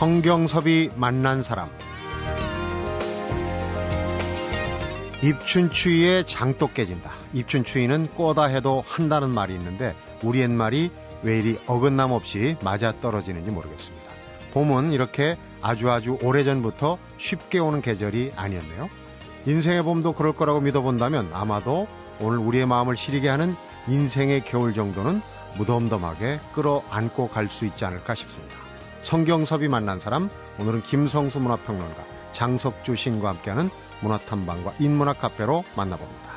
성경섭이 만난 사람 입춘추위에 장도 깨진다. 입춘추위는 꼬다 해도 한다는 말이 있는데 우리 옛말이 왜 이리 어긋남 없이 맞아 떨어지는지 모르겠습니다. 봄은 이렇게 아주 아주 오래전부터 쉽게 오는 계절이 아니었네요. 인생의 봄도 그럴 거라고 믿어본다면 아마도 오늘 우리의 마음을 시리게 하는 인생의 겨울 정도는 무덤덤하게 끌어안고 갈 수 있지 않을까 싶습니다. 성경섭이 만난 사람, 오늘은 김성수 문화평론가, 장석주 신과 함께하는 문화탐방과 인문학 카페로 만나봅니다.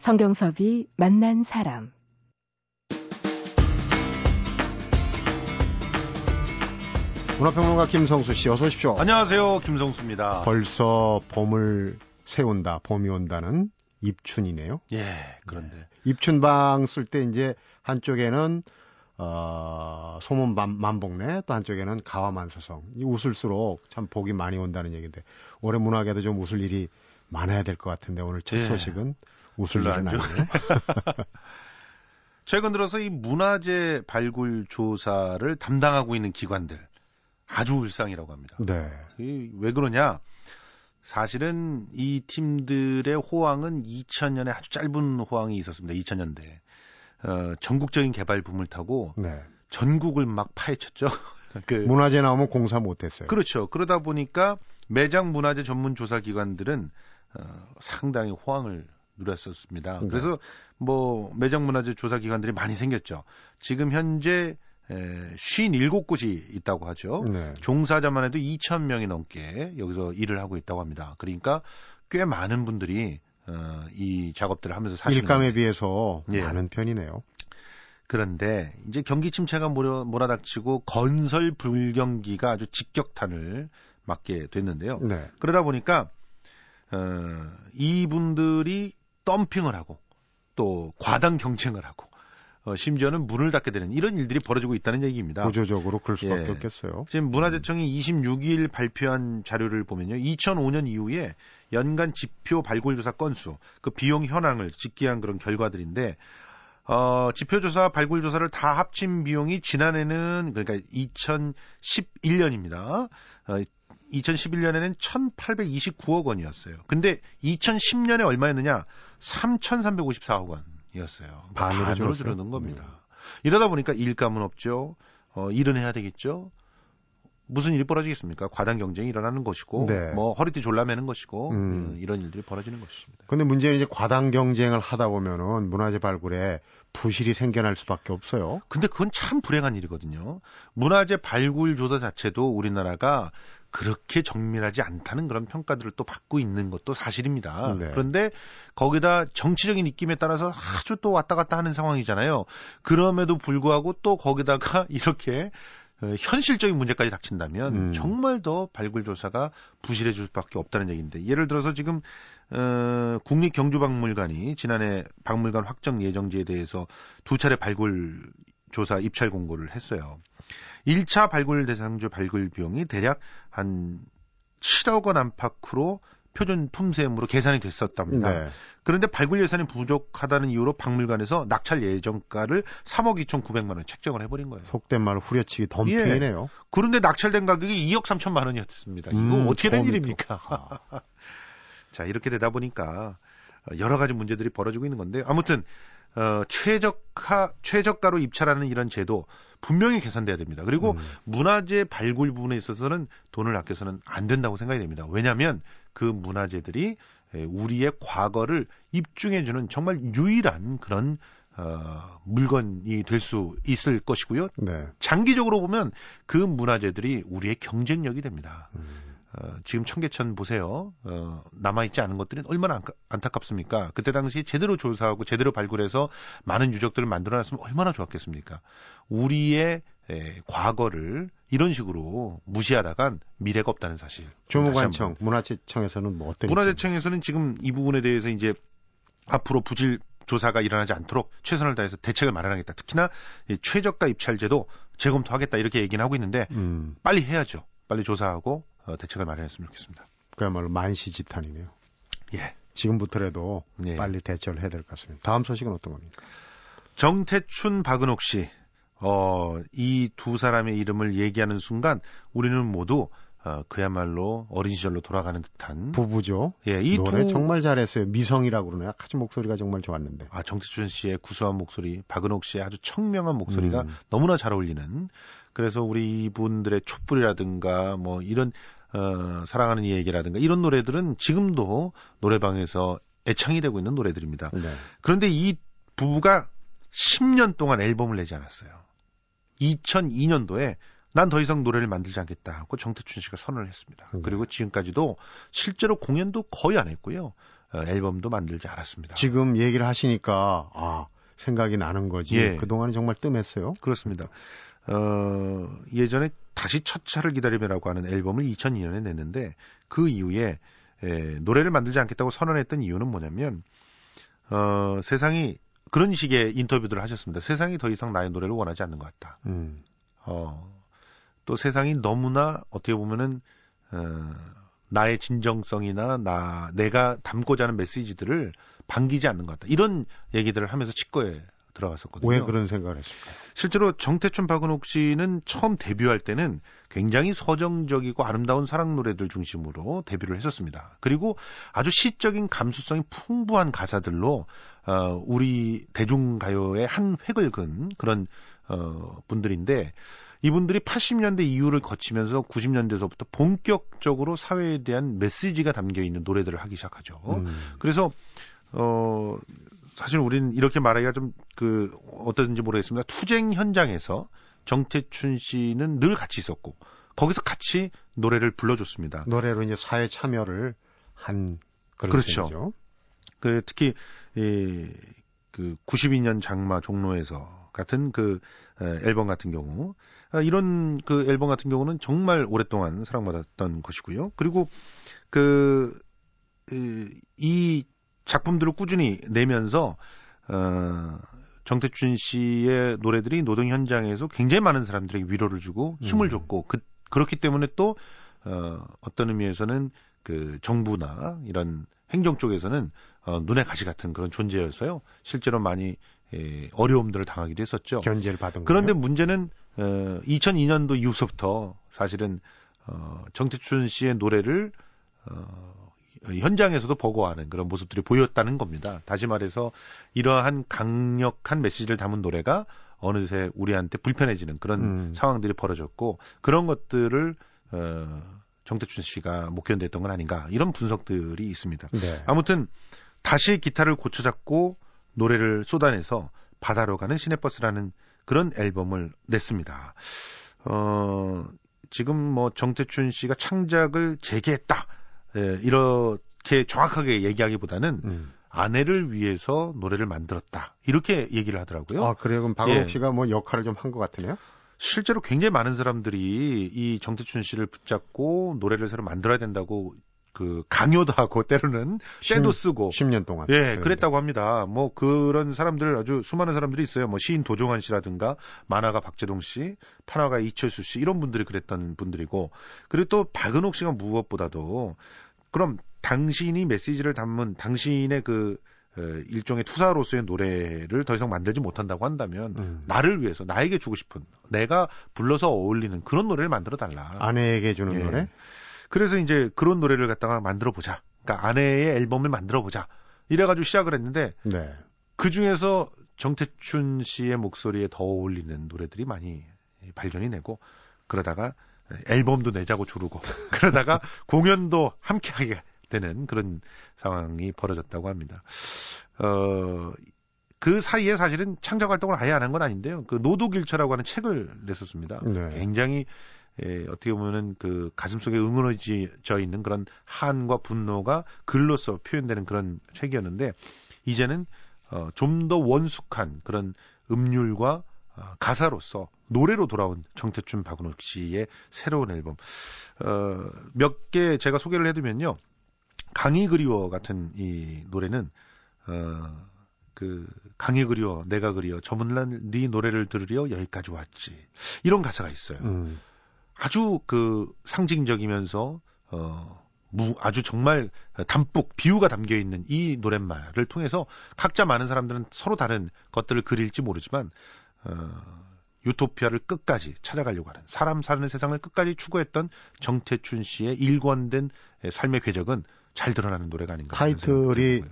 성경섭이 만난 사람 문화평론가 김성수 씨 어서 오십시오. 안녕하세요. 김성수입니다. 벌써 봄을 세운다, 봄이 온다는 입춘이네요. 예, 그런데 입춘방 쓸 때 이제 한쪽에는 어, 소문 만복네 또 한쪽에는 가와만서성. 이 웃을수록 참 복이 많이 온다는 얘기인데 올해 문학에도 좀 웃을 일이 많아야 될 것 같은데 오늘 첫 예. 소식은 웃을 일은 아니에요. 최근 들어서 이 문화재 발굴 조사를 담당하고 있는 기관들 아주 울상이라고 합니다. 네. 왜 그러냐? 사실은 이 팀들의 호황은 2000년에 아주 짧은 호황이 있었습니다. 2000년대. 어, 전국적인 개발 붐을 타고 네. 전국을 막 파헤쳤죠. 그 문화재 나오면 공사 못했어요. 그렇죠. 그러다 보니까 매장 문화재 전문 조사 기관들은 어, 상당히 호황을 누렸었습니다. 네. 그래서 뭐 매장 문화재 조사 기관들이 많이 생겼죠. 지금 현재 에, 57곳이 있다고 하죠. 네. 종사자만 해도 2,000명이 넘게 여기서 일을 하고 있다고 합니다. 그러니까 꽤 많은 분들이 어, 이 작업들을 하면서 사실 일감에 비해서 예. 많은 편이네요. 그런데 이제 경기 침체가 몰아, 몰아닥치고 건설 불경기가 아주 직격탄을 맞게 됐는데요. 네. 그러다 보니까 어, 이분들이 덤핑을 하고 또 과당 경쟁을 하고 어, 심지어는 문을 닫게 되는 이런 일들이 벌어지고 있다는 얘기입니다. 구조적으로 그럴 수밖에 예. 없겠어요. 지금 문화재청이 26일 발표한 자료를 보면요. 2005년 이후에 연간 지표 발굴 조사 건수, 그 비용 현황을 집계한 그런 결과들인데 어, 지표조사 발굴 조사를 다 합친 비용이 지난해는 그러니까 2011년입니다. 어, 2011년에는 1,829억 원이었어요. 근데 2010년에 얼마였느냐? 3,354억 원. 이었어요. 반으로, 반으로 줄어든 겁니다. 음. 이러다 보니까 일감은 없죠. 어, 일은 해야 되겠죠. 무슨 일이 벌어지겠습니까? 과당 경쟁이 일어나는 것이고, 네. 뭐 허리띠 졸라매는 것이고, 음. 음. 이런 일들이 벌어지는 것입니다. 근데 문제는 이제 과당 경쟁을 하다 보면은 문화재 발굴에 부실이 생겨날 수밖에 없어요. 근데 그건 참 불행한 일이거든요. 문화재 발굴 조사 자체도 우리나라가 그렇게 정밀하지 않다는 그런 평가들을 또 받고 있는 것도 사실입니다. 네. 그런데 거기다 정치적인 입김에 따라서 아주 또 왔다 갔다 하는 상황이잖아요. 그럼에도 불구하고 또 거기다가 이렇게 어, 현실적인 문제까지 닥친다면 음. 정말 더 발굴 조사가 부실해질 수밖에 없다는 얘기인데 예를 들어서 지금 어, 국립경주박물관이 지난해 박물관 확정 예정지에 대해서 두 차례 발굴 조사 입찰 공고를 했어요. 1차 발굴 대상주 발굴 비용이 대략 한 7억 원 안팎으로 표준 품셈으로 계산이 됐었답니다. 네. 그런데 발굴 예산이 부족하다는 이유로 박물관에서 낙찰 예정가를 3억 2천9백만 원 책정을 해버린 거예요. 속된 말 후려치기 덤핑이네요. 예. 그런데 낙찰된 가격이 2억 3천만 원이었습니다. 이거 음, 어떻게 된 일입니까? 자 이렇게 되다 보니까 여러 가지 문제들이 벌어지고 있는 건데 아무튼 어, 최적화 최저가로 입찰하는 이런 제도 분명히 개선돼야 됩니다. 그리고 음. 문화재 발굴 부분에 있어서는 돈을 아껴서는 안 된다고 생각이 됩니다. 왜냐하면 그 문화재들이 우리의 과거를 입증해주는 정말 유일한 그런 어, 물건이 될 수 있을 것이고요. 네. 장기적으로 보면 그 문화재들이 우리의 경쟁력이 됩니다. 음. 어, 지금 청계천 보세요. 어, 남아있지 않은 것들이 얼마나 안, 타깝습니까 그때 당시 제대로 조사하고 제대로 발굴해서 많은 유적들을 만들어놨으면 얼마나 좋았겠습니까? 우리의 에, 과거를 이런 식으로 무시하다간 미래가 없다는 사실. 조무관청, 문화재청에서는 뭐 어떤? 문화재청에서는 지금 이 부분에 대해서 이제 앞으로 부질 조사가 일어나지 않도록 최선을 다해서 대책을 마련하겠다. 특히나 최저가 입찰제도 재검토하겠다 이렇게 얘기는 하고 있는데 음. 빨리 해야죠. 빨리 조사하고 어, 대책을 마련했으면 좋겠습니다. 그야말로 만시지탄이네요. 예. 지금부터라도 네. 빨리 대처를 해야 될 것 같습니다. 다음 소식은 어떤 겁니까? 정태춘, 박은옥 씨, 어, 이 두 사람의 이름을 얘기하는 순간 우리는 모두 어, 그야말로 어린 시절로 돌아가는 듯한 부부죠. 예, 이 노래 두... 정말 잘했어요. 미성이라고 그러나요? 아주 목소리가 정말 좋았는데. 아, 정태춘 씨의 구수한 목소리, 박은옥 씨의 아주 청명한 목소리가 음. 너무나 잘 어울리는. 그래서 우리 이분들의 촛불이라든가 뭐 이런 어, 사랑하는 얘기라든가 이런 노래들은 지금도 노래방에서 애창이 되고 있는 노래들입니다. 네. 그런데 이 부부가 10년 동안 앨범을 내지 않았어요. 2002년도에 난 더 이상 노래를 만들지 않겠다 하고 정태춘 씨가 선언을 했습니다. 네. 그리고 지금까지도 실제로 공연도 거의 안 했고요. 어, 앨범도 만들지 않았습니다. 지금 얘기를 하시니까 아 생각이 나는 거지. 예. 그동안은 정말 뜸했어요. 그렇습니다. 어, 예전에 다시 첫 차를 기다리며라고 하는 앨범을 2002년에 냈는데 그 이후에 에, 노래를 만들지 않겠다고 선언했던 이유는 뭐냐면 어, 세상이 그런 식의 인터뷰들을 하셨습니다. 세상이 더 이상 나의 노래를 원하지 않는 것 같다. 음. 어, 또 세상이 너무나 어떻게 보면은 어, 나의 진정성이나 나 내가 담고자 하는 메시지들을 반기지 않는 것 같다. 이런 얘기들을 하면서 치과에 들어갔었거든요. 왜 그런 생각을 했을까요? 실제로 정태춘 박은옥 씨는 처음 데뷔할 때는 굉장히 서정적이고 아름다운 사랑 노래들 중심으로 데뷔를 했었습니다. 그리고 아주 시적인 감수성이 풍부한 가사들로 어, 우리 대중가요의 한 획을 근 그런 어, 분들인데 이분들이 80년대 이후를 거치면서 90년대서부터 본격적으로 사회에 대한 메시지가 담겨 있는 노래들을 하기 시작하죠. 음. 그래서 어 사실 우리는 이렇게 말하기가 좀 그 어떤지 모르겠습니다. 투쟁 현장에서 정태춘 씨는 늘 같이 있었고 거기서 같이 노래를 불러줬습니다. 노래로 이제 사회 참여를 한 그런 그렇죠. 셈이죠. 그 특히 이, 그 92년 장마 종로에서 같은 그 앨범 같은 경우 아, 이런 그 앨범 같은 경우는 정말 오랫동안 사랑받았던 것이고요. 그리고 그 이 작품들을 꾸준히 내면서 어 정태춘 씨의 노래들이 노동 현장에서 굉장히 많은 사람들에게 위로를 주고 힘을 음. 줬고 그, 그렇기 때문에 또 어, 어떤 의미에서는 그 정부나 이런 행정 쪽에서는 어, 눈에 가시 같은 그런 존재였어요. 실제로 많이 예, 어려움들을 당하기도 했었죠. 견제를 받은 그런데 거예요? 문제는 어, 2002년도 이후부터 사실은 어, 정태춘 씨의 노래를 어, 현장에서도 보고하는 그런 모습들이 보였다는 겁니다. 다시 말해서 이러한 강력한 메시지를 담은 노래가 어느새 우리한테 불편해지는 그런 음. 상황들이 벌어졌고 그런 것들을 어, 정태춘 씨가 못 견뎠던 건 아닌가 이런 분석들이 있습니다. 네. 아무튼 다시 기타를 고쳐잡고 노래를 쏟아내서 바다로 가는 시내버스라는 그런 앨범을 냈습니다. 어, 지금 뭐 정태춘 씨가 창작을 재개했다. 예, 이렇게 정확하게 얘기하기보다는 음. 아내를 위해서 노래를 만들었다. 이렇게 얘기를 하더라고요. 아, 그래요? 그럼 박원옥 예. 씨가 뭐 역할을 좀 한 것 같으네요? 실제로 굉장히 많은 사람들이 이 정태춘 씨를 붙잡고 노래를 새로 만들어야 된다고 그 강요도 하고 때로는 때도 쓰고 10년 동안 예 그랬는데. 그랬다고 합니다. 뭐 그런 사람들 아주 수많은 사람들이 있어요. 뭐 시인 도종환 씨라든가 만화가 박재동 씨, 판화가 이철수 씨 이런 분들이 그랬던 분들이고 그리고 또 박은옥 씨가 무엇보다도 그럼 당신이 메시지를 담은 당신의 그 어, 일종의 투사로서의 노래를 더 이상 만들지 못한다고 한다면 음. 나를 위해서 나에게 주고 싶은 내가 불러서 어울리는 그런 노래를 만들어 달라. 아내에게 주는 예. 노래? 그래서 이제 그런 노래를 갖다가 만들어 보자. 그러니까 아내의 앨범을 만들어 보자. 이래가지고 시작을 했는데 네. 그 중에서 정태춘 씨의 목소리에 더 어울리는 노래들이 많이 발견이 되고 그러다가 앨범도 내자고 조르고 그러다가 공연도 함께 하게 되는 그런 상황이 벌어졌다고 합니다. 어, 그 사이에 사실은 창작 활동을 아예 안 한 건 아닌데요. 그 노도길처라고 하는 책을 냈었습니다. 네. 굉장히 예, 어떻게 보면은 그 가슴속에 응어리져 있는 그런 한과 분노가 글로써 표현되는 그런 책이었는데 이제는 어, 좀 더 원숙한 그런 음률과 어, 가사로서 노래로 돌아온 정태춘 박은옥 씨의 새로운 앨범 어, 몇 개 제가 소개를 해두면요 강이 그리워 같은 이 노래는 어, 그 강이 그리워 내가 그리워 저문난 네 노래를 들으려 여기까지 왔지 이런 가사가 있어요. 음. 아주 그 상징적이면서 어 무, 아주 정말 담뿍 비유가 담겨 있는 이 노랫말을 통해서 각자 많은 사람들은 서로 다른 것들을 그릴지 모르지만 어, 유토피아를 끝까지 찾아가려고 하는 사람 사는 세상을 끝까지 추구했던 정태춘 씨의 일관된 삶의 궤적은 잘 드러나는 노래가 아닌가. 타이틀이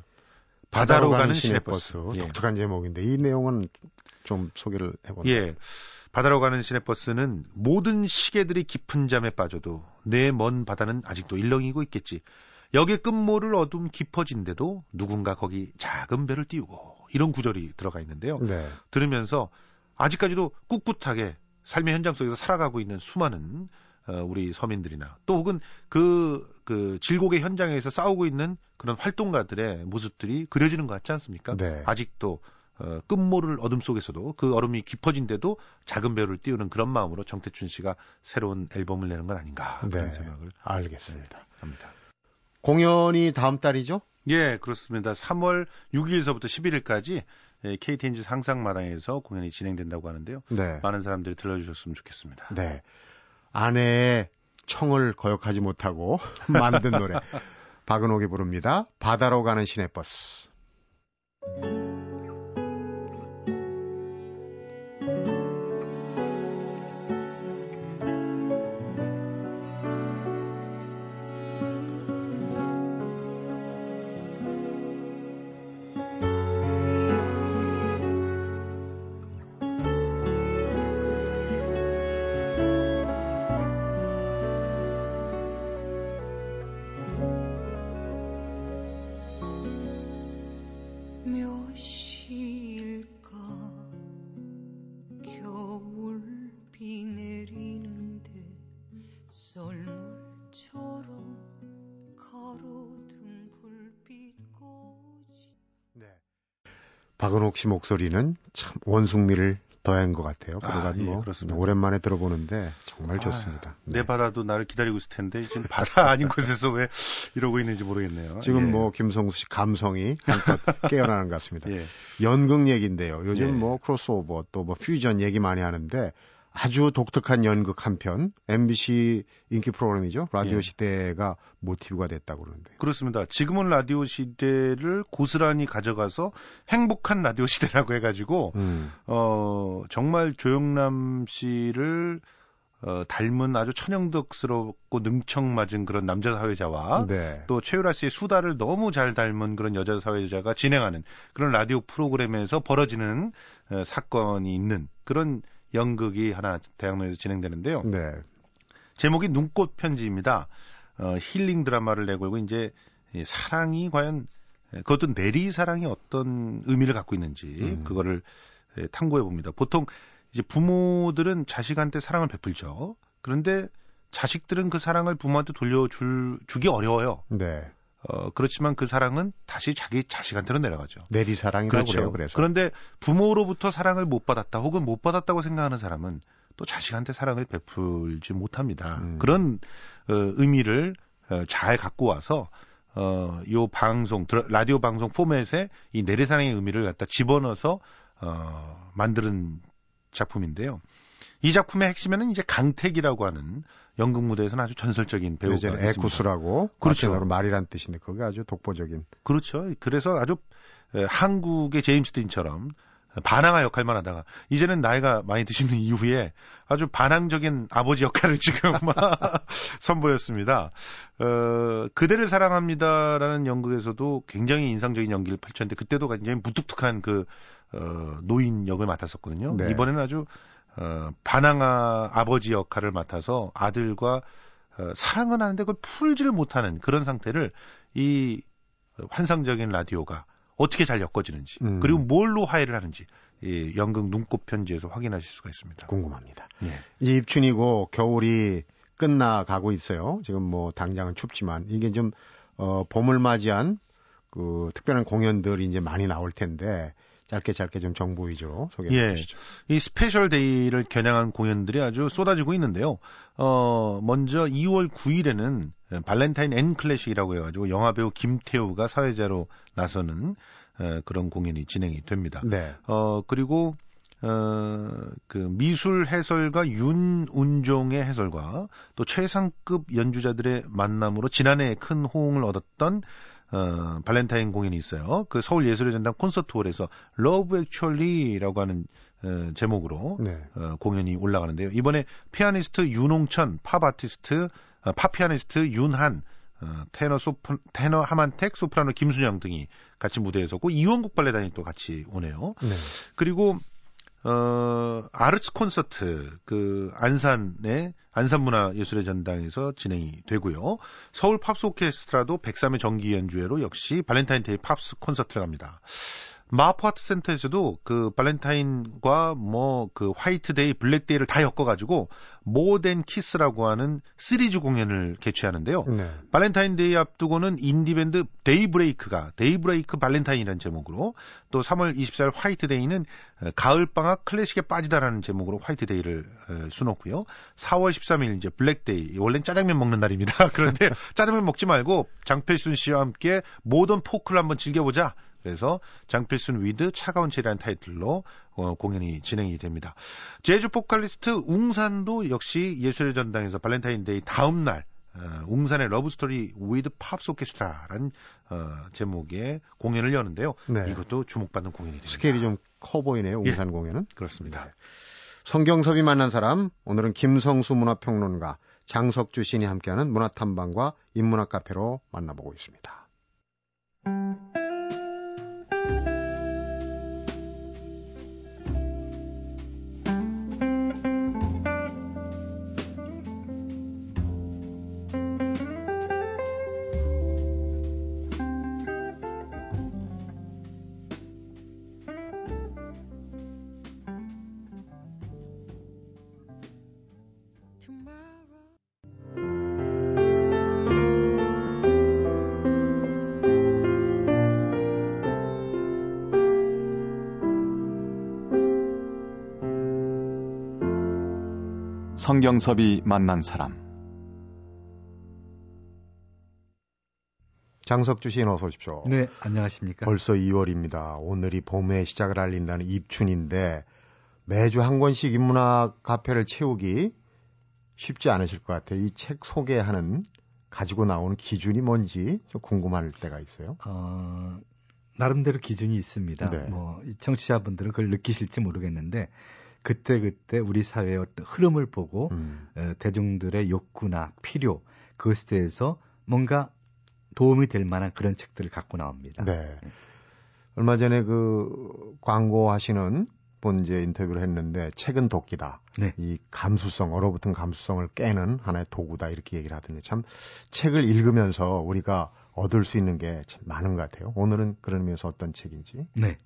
바다로 가는 시내버스. 예. 독특한 제목인데 이 내용은 좀 소개를 해보면. 예. 바다로 가는 시내버스는 모든 시계들이 깊은 잠에 빠져도 내 먼 바다는 아직도 일렁이고 있겠지. 역의 끝모를 어둠 깊어진데도 누군가 거기 작은 배를 띄우고 이런 구절이 들어가 있는데요. 네. 들으면서 아직까지도 꿋꿋하게 삶의 현장 속에서 살아가고 있는 수많은 어, 우리 서민들이나 또 혹은 그, 그 질곡의 현장에서 싸우고 있는 그런 활동가들의 모습들이 그려지는 것 같지 않습니까? 네. 아직도 어, 끝모를 어둠 속에서도 그 얼음이 깊어진데도 작은 배를 띄우는 그런 마음으로 정태춘 씨가 새로운 앨범을 내는 건 아닌가 그런 네. 생각을 알겠습니다. 네, 합니다. 공연이 다음 달이죠? 예, 그렇습니다. 3월 6일서부터 11일까지 KTNG 상상마당에서 공연이 진행된다고 하는데요. 네. 많은 사람들이 들려주셨으면 좋겠습니다. 네. 아내의 청을 거역하지 못하고 만든 노래. 박은옥이 부릅니다. 바다로 가는 시내버스. 박은옥 씨 목소리는 참 원숭미를 더한 것 같아요. 아, 예, 뭐 그렇습니다. 오랜만에 들어보는데 정말 아, 좋습니다. 네. 내 바다도 나를 기다리고 있을 텐데 지금 바다 아닌 곳에서 왜 이러고 있는지 모르겠네요. 지금 예. 뭐 김성수 씨 감성이 깨어나는 것 같습니다. 예. 연극 얘기인데요. 요즘 예. 뭐 크로스오버 또 뭐 퓨전 얘기 많이 하는데 아주 독특한 연극 한 편, MBC 인기 프로그램이죠. 라디오 예. 시대가 모티브가 됐다고 그러는데. 그렇습니다. 지금은 라디오 시대를 고스란히 가져가서 행복한 라디오 시대라고 해가지고, 음. 어, 정말 조영남 씨를 어, 닮은 아주 천연덕스럽고 능청맞은 그런 남자 사회자와 네. 또 최유라 씨의 수다를 너무 잘 닮은 그런 여자 사회자가 진행하는 그런 라디오 프로그램에서 벌어지는 어, 사건이 있는 그런 연극이 하나 대학로에서 진행되는데요. 네. 제목이 눈꽃 편지입니다. 어, 힐링 드라마를 내걸고 이제 사랑이 과연 그것도 내리 사랑이 어떤 의미를 갖고 있는지 음. 그거를 탐구해 봅니다. 보통 이제 부모들은 자식한테 사랑을 베풀죠. 그런데 자식들은 그 사랑을 부모한테 돌려줄 주기 어려워요. 네. 어, 그렇지만 그 사랑은 다시 자기 자식한테로 내려가죠. 내리 사랑이라고 그렇죠. 그래요. 그래서. 그런데 부모로부터 사랑을 못 받았다 혹은 못 받았다고 생각하는 사람은 또 자식한테 사랑을 베풀지 못합니다. 음. 그런 어, 의미를 어, 잘 갖고 와서 어, 요 방송 라디오 방송 포맷에 이 내리 사랑의 의미를 갖다 집어넣어서 어, 만드는 작품인데요. 이 작품의 핵심에는 이제 강택이라고 하는 연극 무대에서는 아주 전설적인 배우가 있습니다. 에쿠스라고 그렇죠. 말이란 뜻인데 그게 아주 독보적인. 그렇죠. 그래서 아주 한국의 제임스 딘처럼 반항아 역할만 하다가 이제는 나이가 많이 드시는 이후에 아주 반항적인 아버지 역할을 지금 선보였습니다. 어, 그대를 사랑합니다라는 연극에서도 굉장히 인상적인 연기를 펼쳤는데 그때도 굉장히 무뚝뚝한 그 어, 노인 역을 맡았었거든요. 네. 이번에는 아주 어, 반항아 아버지 역할을 맡아서 아들과 어, 사랑은 하는데 그걸 풀지를 못하는 그런 상태를 이 환상적인 라디오가 어떻게 잘 엮어지는지 음. 그리고 뭘로 화해를 하는지 이 연극 눈꽃 편지에서 확인하실 수가 있습니다. 궁금합니다. 예. 이제 입춘이고 겨울이 끝나가고 있어요. 지금 뭐 당장은 춥지만 이게 좀 어, 봄을 맞이한 그 특별한 공연들이 이제 많이 나올 텐데 짧게 짧게 좀 정보 위주로 소개해 예. 주시죠. 이 special day를 겨냥한 공연들이 아주 쏟아지고 있는데요. 어, 먼저 2월 9일에는 Valentine and Classic이라고 해가지고 영화배우 김태우가 사회자로 나서는 에, 그런 공연이 진행이 됩니다. 네. 어, 그리고 어, 그 미술 해설가 윤운종의 해설과 또 최상급 연주자들의 만남으로 지난해 큰 호응을 얻었던 어, 발렌타인 공연이 있어요. 그 서울 예술의 전당 콘서트홀에서 Love Actually라고 하는 어, 제목으로 네. 어, 공연이 올라가는데요. 이번에 피아니스트 윤홍천, 팝 아티스트, 어, 팝 피아니스트 윤한, 어, 테너 소프, 테너 하만택, 소프라노 김순영 등이 같이 무대에 서고 이원국 발레단이 또 같이 오네요. 네. 그리고 어, 아르츠 콘서트, 그, 안산의, 안산문화예술의 전당에서 진행이 되고요. 서울 팝스 오케스트라도 103회 정기 연주회로 역시 발렌타인데이 팝스 콘서트를 합니다. 마포아트 센터에서도 그 발렌타인과 뭐 그 화이트데이, 블랙데이를 다 엮어가지고 Modern Kiss라고 하는 시리즈 공연을 개최하는데요. 네. 발렌타인데이 앞두고는 인디밴드 데이브레이크가 데이브레이크 발렌타인이라는 제목으로 또 3월 24일 화이트데이는 가을방학 클래식에 빠지다라는 제목으로 화이트데이를 수놓고요. 4월 13일 이제 블랙데이 원래는 짜장면 먹는 날입니다. 그런데 짜장면 먹지 말고 장필순 씨와 함께 모던 포크를 한번 즐겨보자. 그래서 장필순 with 차가운 체리라는 타이틀로 어, 공연이 진행이 됩니다. 제주 포칼리스트 웅산도 역시 예술의 전당에서 발렌타인데이 다음 날 어, 웅산의 Love Story with Pops Orchestra라는 어, 제목의 공연을 여는데요. 네. 이것도 주목받는 공연이 됩니다. 스케일이 좀 커 보이네요. 웅산 예. 공연은. 그렇습니다. 네. 성경섭이 만난 사람 오늘은 김성수 문화평론가 장석주 시인이 함께하는 문화탐방과 인문학 카페로 만나보고 있습니다. 성경섭이 만난 사람. 장석주 시인 어서 오십시오. 네, 안녕하십니까. 벌써 2월입니다. 오늘이 봄의 시작을 알린다는 입춘인데 매주 한 권씩 인문학 카페를 채우기 쉽지 않으실 것 같아요. 이 책 소개하는 가지고 나오는 기준이 뭔지 좀 궁금할 때가 있어요. 어, 나름대로 기준이 있습니다. 네. 뭐 청취자분들은 그걸 느끼실지 모르겠는데 그때 그때 우리 사회의 어떤 흐름을 보고 음. 어, 대중들의 욕구나 필요 그것에 대해서 뭔가 도움이 될 만한 그런 책들을 갖고 나옵니다. 네. 네. 얼마 전에 그 광고하시는 분 이제 인터뷰를 했는데 책은 도끼다. 네. 이 감수성, 얼어붙은 감수성을 깨는 하나의 도구다 이렇게 얘기를 하던데 참 책을 읽으면서 우리가 얻을 수 있는 게참 많은 것 같아요. 오늘은 의미에서 어떤 책인지? 네.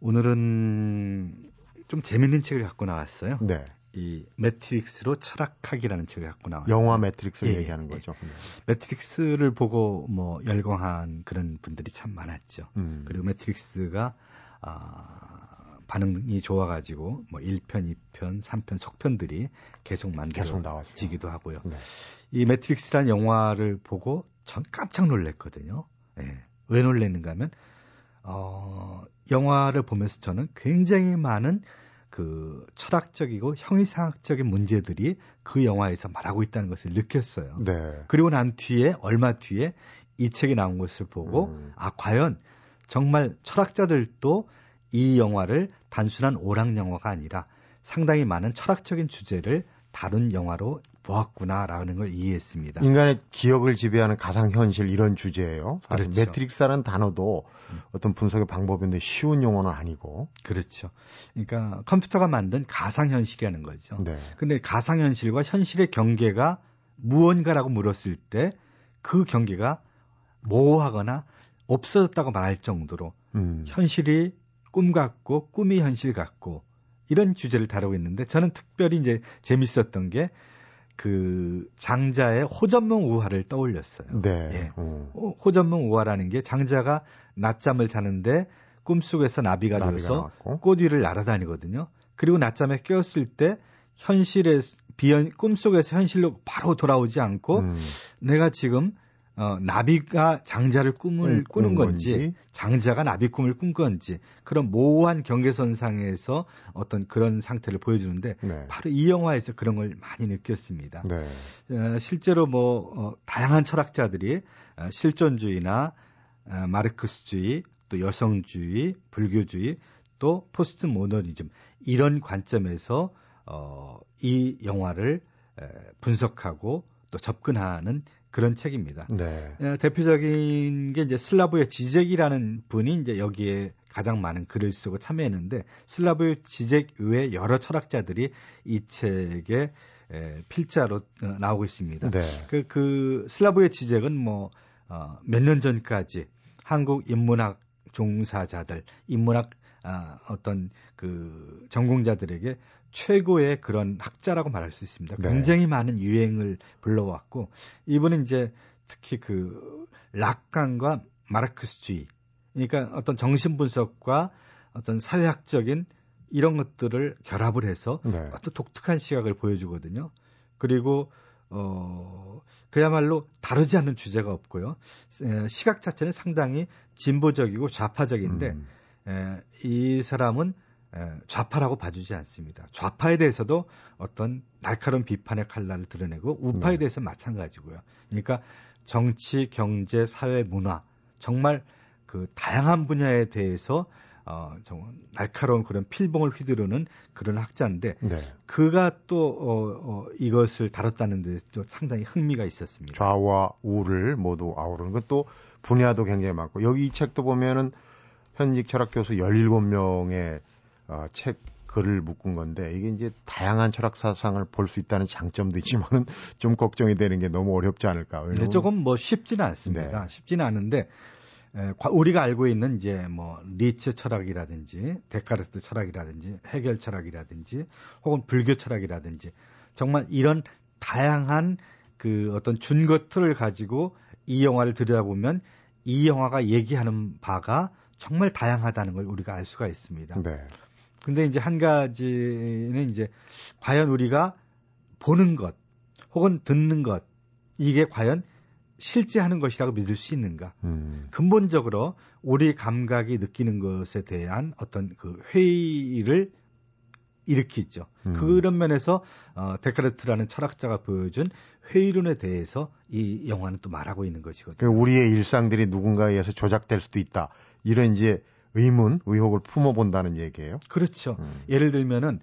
오늘은 좀 재밌는 책을 갖고 나왔어요. 네. 이 매트릭스로 철학하기라는 책을 갖고 나왔어요. 영화 매트릭스를 예, 얘기하는 예. 거죠. 네. 매트릭스를 보고 뭐 열광한 그런 분들이 참 많았죠. 음. 그리고 매트릭스가 아, 반응이 좋아가지고 뭐 1편, 2편, 3편, 속편들이 계속 만들어지기도 하고요. 네. 이 매트릭스라는 영화를 보고 전 깜짝 놀랐거든요. 예. 왜 놀랐는가 하면 어, 영화를 보면서 저는 굉장히 많은 그 철학적이고 형이상학적인 문제들이 그 영화에서 말하고 있다는 것을 느꼈어요. 네. 그리고 난 뒤에 얼마 뒤에 이 책이 나온 것을 보고 음. 아 과연 정말 철학자들도 이 영화를 단순한 오락 영화가 아니라 상당히 많은 철학적인 주제를 다룬 영화로 보았구나라는 걸 이해했습니다. 인간의 기억을 지배하는 가상현실 이런 주제예요. 그렇죠. 매트릭스라는 단어도 음. 어떤 분석의 방법인데 쉬운 용어는 아니고. 그렇죠. 그러니까 컴퓨터가 만든 가상현실이라는 거죠. 네. 근데 가상현실과 현실의 경계가 무언가라고 물었을 때 그 경계가 모호하거나 없어졌다고 말할 정도로 음. 현실이 꿈 같고 꿈이 현실 같고 이런 주제를 다루고 있는데 저는 특별히 이제 재밌었던 게 그 장자의 호전문 우화를 떠올렸어요. 네. 예. 어. 호전문 우화라는 게 장자가 낮잠을 자는데 꿈속에서 나비가, 나비가 되어서 꽃 위를 날아다니거든요. 그리고 낮잠에 깨었을 때 현실의 비현 꿈속에서 현실로 바로 돌아오지 않고 음. 내가 지금 어, 나비가 장자를 꿈을 꾸는 건지, 건지, 장자가 나비 꿈을 꾼 건지 그런 모호한 경계선상에서 어떤 그런 상태를 보여주는데 네. 바로 이 영화에서 그런 걸 많이 느꼈습니다. 네. 어, 실제로 뭐 어, 다양한 철학자들이 어, 실존주의나 어, 마르크스주의, 또 여성주의, 불교주의, 또 포스트 모더니즘 이런 관점에서 어, 이 영화를 에, 분석하고 또 접근하는 그런 책입니다. 네. 에, 대표적인 게 이제 슬라브의 지젝이라는 분이 이제 여기에 가장 많은 글을 쓰고 참여했는데 슬라브의 지젝 외에 여러 철학자들이 이 책에 에, 필자로 어, 나오고 있습니다. 네. 그, 그 슬라브의 지젝은 뭐 어, 몇 년 전까지 한국 인문학 종사자들, 인문학 아, 어떤 그 전공자들에게 최고의 그런 학자라고 말할 수 있습니다. 네. 굉장히 많은 유행을 불러왔고 이분은 이제 특히 그 락강과 마르크스주의 그러니까 어떤 정신 분석과 어떤 사회학적인 이런 것들을 결합을 해서 네. 어떤 독특한 시각을 보여주거든요. 그리고 어 그야말로 다르지 않는 주제가 없고요. 시각 자체는 상당히 진보적이고 좌파적인데 음. 에, 이 사람은 에, 좌파라고 봐주지 않습니다. 좌파에 대해서도 어떤 날카로운 비판의 칼날을 드러내고 우파에 네. 대해서 마찬가지고요. 그러니까 정치, 경제, 사회, 문화 정말 그 다양한 분야에 대해서 어, 정말 날카로운 그런 필봉을 휘두르는 그런 학자인데 네. 그가 또 어, 어, 이것을 다뤘다는 데도 상당히 흥미가 있었습니다. 좌와 우를 모두 아우르는 것또 분야도 굉장히 많고 여기 이 책도 보면은 현직 철학 교수 17명의 어, 책 글을 묶은 건데 이게 이제 다양한 철학 사상을 볼 수 있다는 장점도 있지만은 좀 걱정이 되는 게 너무 어렵지 않을까. 네, 조금 뭐 쉽지는 않습니다. 네. 쉽지는 않은데 에, 우리가 알고 있는 이제 뭐 리츠 철학이라든지 데카르트 철학이라든지 해결 철학이라든지 혹은 불교 철학이라든지 정말 이런 다양한 그 어떤 준거 틀을 가지고 이 영화를 들여다보면 이 영화가 얘기하는 바가 정말 다양하다는 걸 우리가 알 수가 있습니다. 네. 근데 이제 한 가지는 이제 과연 우리가 보는 것 혹은 듣는 것 이게 과연 실제 하는 것이라고 믿을 수 있는가? 음. 근본적으로 우리 감각이 느끼는 것에 대한 어떤 그 회의를 일으키죠. 음. 그런 면에서 어, 데카르트라는 철학자가 보여준 회의론에 대해서 이 영화는 또 말하고 있는 것이거든요. 그러니까 우리의 일상들이 누군가에 의해서 조작될 수도 있다. 이런 이제 의문, 의혹을 품어본다는 얘기예요. 그렇죠. 음. 예를 들면은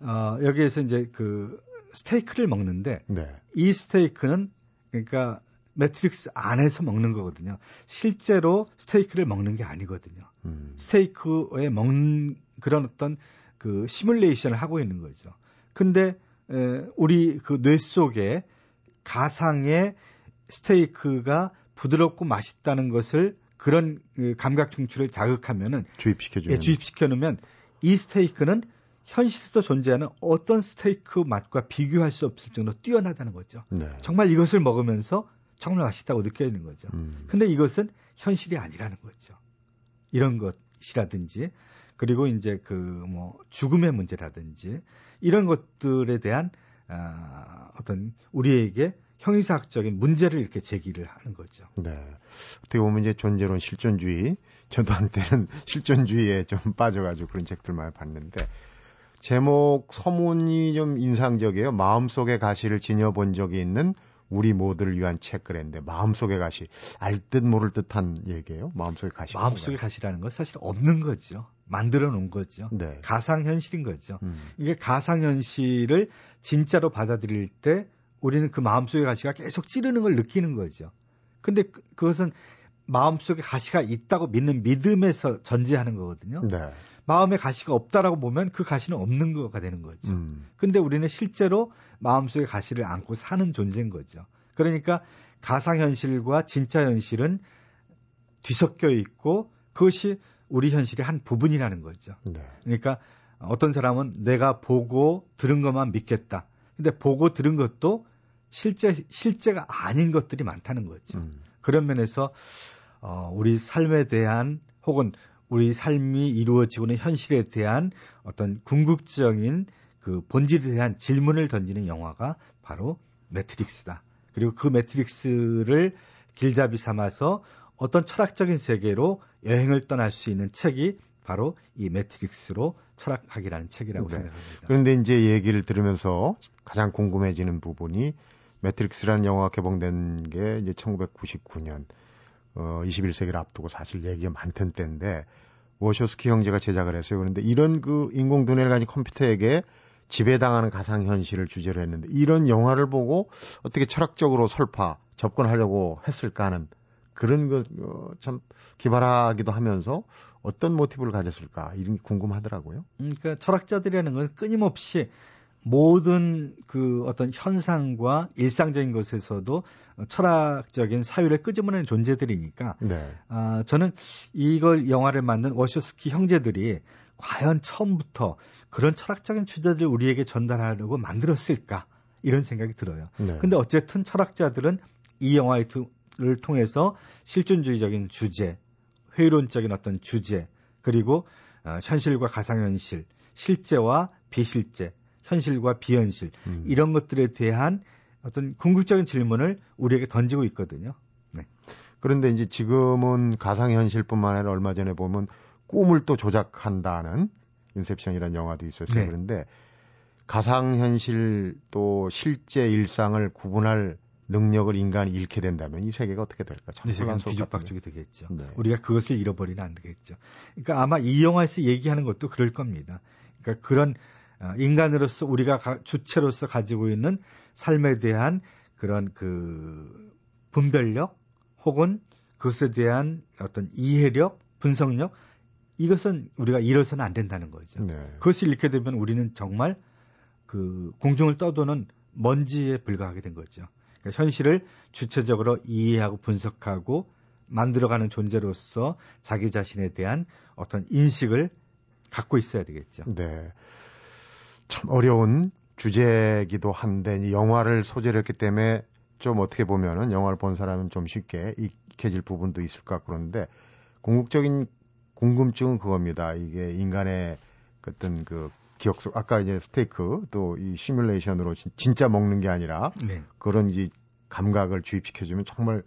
어, 여기에서 이제 그 스테이크를 먹는데 네. 이 스테이크는 그러니까 매트릭스 안에서 먹는 거거든요. 실제로 스테이크를 먹는 게 아니거든요. 음. 스테이크에 먹는 그런 어떤 그 시뮬레이션을 하고 있는 거죠. 근데 에, 우리 그 뇌 속에 가상의 스테이크가 부드럽고 맛있다는 것을 그런 그 감각 중추를 자극하면은 주입시켜 주면 예, 주입시켜 놓으면 이 스테이크는 현실에서 존재하는 어떤 스테이크 맛과 비교할 수 없을 정도로 뛰어나다는 거죠. 네. 정말 이것을 먹으면서 정말 맛있다고 느껴지는 거죠. 음. 근데 이것은 현실이 아니라는 거죠. 이런 것이라든지 그리고 이제 그 뭐 죽음의 문제라든지 이런 것들에 대한 아, 어떤 우리에게 형이사학적인 문제를 이렇게 제기를 하는 거죠. 네. 어떻게 보면 이제 존재론 실존주의, 저도 한때는 실존주의에 좀 빠져가지고 그런 책들 많이 봤는데, 제목 서문이 좀 인상적이에요. 마음속의 가시를 지녀본 적이 있는 우리 모두를 위한 책 그랬는데 마음속의 가시 알 듯 모를 듯한 얘기예요. 마음속의 가시. 마음속의 가시라는 건 사실 없는 거죠. 만들어 놓은 거죠. 네. 가상 현실인 거죠. 음. 이게 가상 현실을 진짜로 받아들일 때 우리는 그 마음속의 가시가 계속 찌르는 걸 느끼는 거죠. 근데 그, 그것은 마음속에 가시가 있다고 믿는 믿음에서 전제하는 거거든요. 네. 마음에 가시가 없다라고 보면 그 가시는 없는 거가 되는 거죠. 음. 근데 우리는 실제로 마음속에 가시를 안고 사는 존재인 거죠. 그러니까 가상 현실과 진짜 현실은 뒤섞여 있고 그것이 우리 현실의 한 부분이라는 거죠. 네. 그러니까 어떤 사람은 내가 보고 들은 것만 믿겠다. 근데 보고 들은 것도 실제 실제가 아닌 것들이 많다는 거죠. 음. 그런 면에서 어, 우리 삶에 대한 혹은 우리 삶이 이루어지고 있는 현실에 대한 어떤 궁극적인 그 본질에 대한 질문을 던지는 영화가 바로 매트릭스다. 그리고 그 매트릭스를 길잡이 삼아서 어떤 철학적인 세계로 여행을 떠날 수 있는 책이 바로 이 매트릭스로 철학학이라는 책이라고 네. 생각합니다. 그런데 이제 얘기를 들으면서 가장 궁금해지는 부분이 매트릭스라는 영화가 개봉된 게 이제 1999년 어 21세기를 앞두고 사실 얘기가 많던 때인데 워쇼스키 형제가 제작을 했어요. 그런데 이런 그 인공 두뇌를 가진 컴퓨터에게 지배당하는 가상 현실을 주제로 했는데 이런 영화를 보고 어떻게 철학적으로 설파 접근하려고 했을까 하는 그런 거참 어, 기발하기도 하면서 어떤 모티브를 가졌을까 이런 게 궁금하더라고요. 음, 그러니까 철학자들이라는 건 끊임없이 모든 그 어떤 현상과 일상적인 것에서도 철학적인 사유를 끄집어내는 존재들이니까 네. 아, 저는 이걸 영화를 만든 워셔스키 형제들이 과연 처음부터 그런 철학적인 주제들을 우리에게 전달하려고 만들었을까 이런 생각이 들어요. 네. 근데 어쨌든 철학자들은 이 영화를 통해서 실존주의적인 주제, 회의론적인 어떤 주제, 그리고 어, 현실과 가상현실, 실제와 비실제, 현실과 비현실 음. 이런 것들에 대한 어떤 궁극적인 질문을 우리에게 던지고 있거든요. 네. 그런데 이제 지금은 가상현실뿐만 아니라 얼마 전에 보면 꿈을 또 조작한다는 인셉션이라는 영화도 있었어요. 네. 그런데 가상현실 또 실제 일상을 구분할 능력을 인간이 잃게 된다면 이 세계가 어떻게 될까? 이 세계는 뒤죽박죽이 되겠죠. 네. 우리가 그것을 잃어버리면 안 되겠죠. 그러니까 아마 이 영화에서 얘기하는 것도 그럴 겁니다. 그러니까 그런 어, 인간으로서 우리가 주체로서 가지고 있는 삶에 대한 그런 그 분별력 혹은 그것에 대한 어떤 이해력, 분석력 이것은 우리가 잃어서는 안 된다는 거죠. 네. 그것을 잃게 되면 우리는 정말 그 공중을 떠도는 먼지에 불과하게 된 거죠. 그러니까 현실을 주체적으로 이해하고 분석하고 만들어가는 존재로서 자기 자신에 대한 어떤 인식을 갖고 있어야 되겠죠. 네. 참 어려운 주제이기도 한데 이 영화를 소재로 했기 때문에 좀 어떻게 보면은 영화를 본 사람은 좀 쉽게 익혀질 부분도 있을 것 같고 그런데 궁극적인 궁금증은 그겁니다. 이게 인간의 어떤 그 기억 속 아까 이제 스테이크 또 이 시뮬레이션으로 진, 진짜 먹는 게 아니라 네. 그런 이제 감각을 주입시켜주면 정말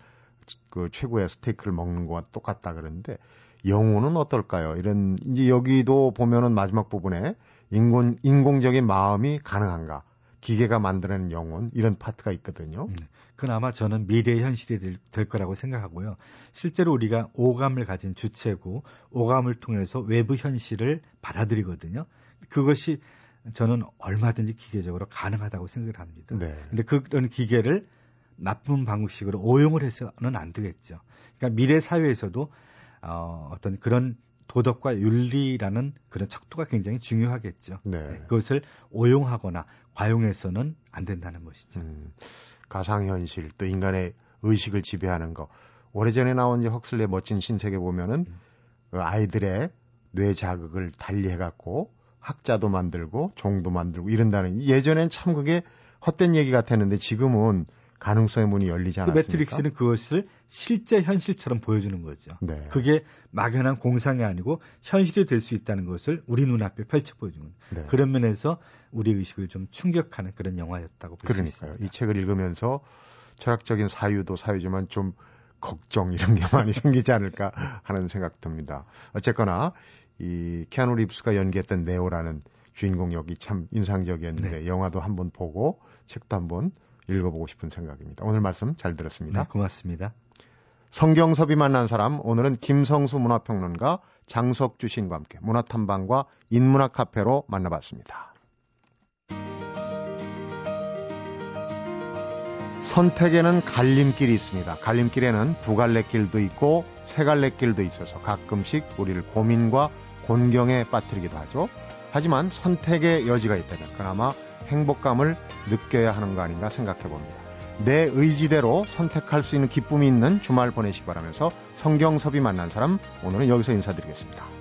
그 최고의 스테이크를 먹는 거와 똑같다 그러는데 영혼은 어떨까요? 이런 이제 여기도 보면은 마지막 부분에 인공 인공적인 마음이 가능한가? 기계가 만드는 영혼 이런 파트가 있거든요. 음, 그나마 저는 미래의 현실이 될, 될, 거라고 생각하고요. 실제로 우리가 오감을 가진 주체고 오감을 통해서 외부 현실을 받아들이거든요. 그것이 저는 얼마든지 기계적으로 가능하다고 생각을 합니다. 네. 근데 그런 기계를 나쁜 방식으로 오용을 해서는 안 되겠죠. 그러니까 미래 사회에서도 어, 어떤 그런 도덕과 윤리라는 그런 척도가 굉장히 중요하겠죠. 네. 네. 그것을 오용하거나 과용해서는 안 된다는 것이죠. 음, 가상현실 또 인간의 의식을 지배하는 거. 오래전에 나온 이제 헉슬레 멋진 신세계 보면은 음. 그 아이들의 뇌 자극을 달리 해갖고 학자도 만들고 종도 만들고 이런다는 예전엔 참 그게 헛된 얘기 같았는데 지금은 가능성의 문이 열리지 그 않았습니까? 그 매트릭스는 그것을 실제 현실처럼 보여주는 거죠. 네. 그게 막연한 공상이 아니고 현실이 될 수 있다는 것을 우리 눈앞에 펼쳐 보여주는 네. 그런 면에서 우리 의식을 좀 충격하는 그런 영화였다고 볼 수 있습니다. 이 책을 읽으면서 철학적인 사유도 사유지만 좀 걱정 이런 게 많이 생기지 않을까 하는 생각 듭니다. 어쨌거나 이 키아누 립스가 연기했던 네오라는 주인공 역이 참 인상적이었는데 네. 영화도 한번 보고 책도 한번 읽어보고 싶은 생각입니다. 오늘 말씀 잘 들었습니다. 네, 고맙습니다. 성경섭이 만난 사람 오늘은 김성수 문화평론가 장석주 신과 함께 문화탐방과 인문학 카페로 만나봤습니다. 선택에는 갈림길이 있습니다. 갈림길에는 두 갈래 길도 있고 세 갈래 길도 있어서 가끔씩 우리를 고민과 곤경에 빠뜨리기도 하죠. 하지만 선택의 여지가 있다면 그나마 행복감을 느껴야 하는 거 아닌가 생각해 봅니다. 내 의지대로 선택할 수 있는 기쁨이 있는 주말 보내시기 바라면서 성경섭이 만난 사람 오늘은 여기서 인사드리겠습니다.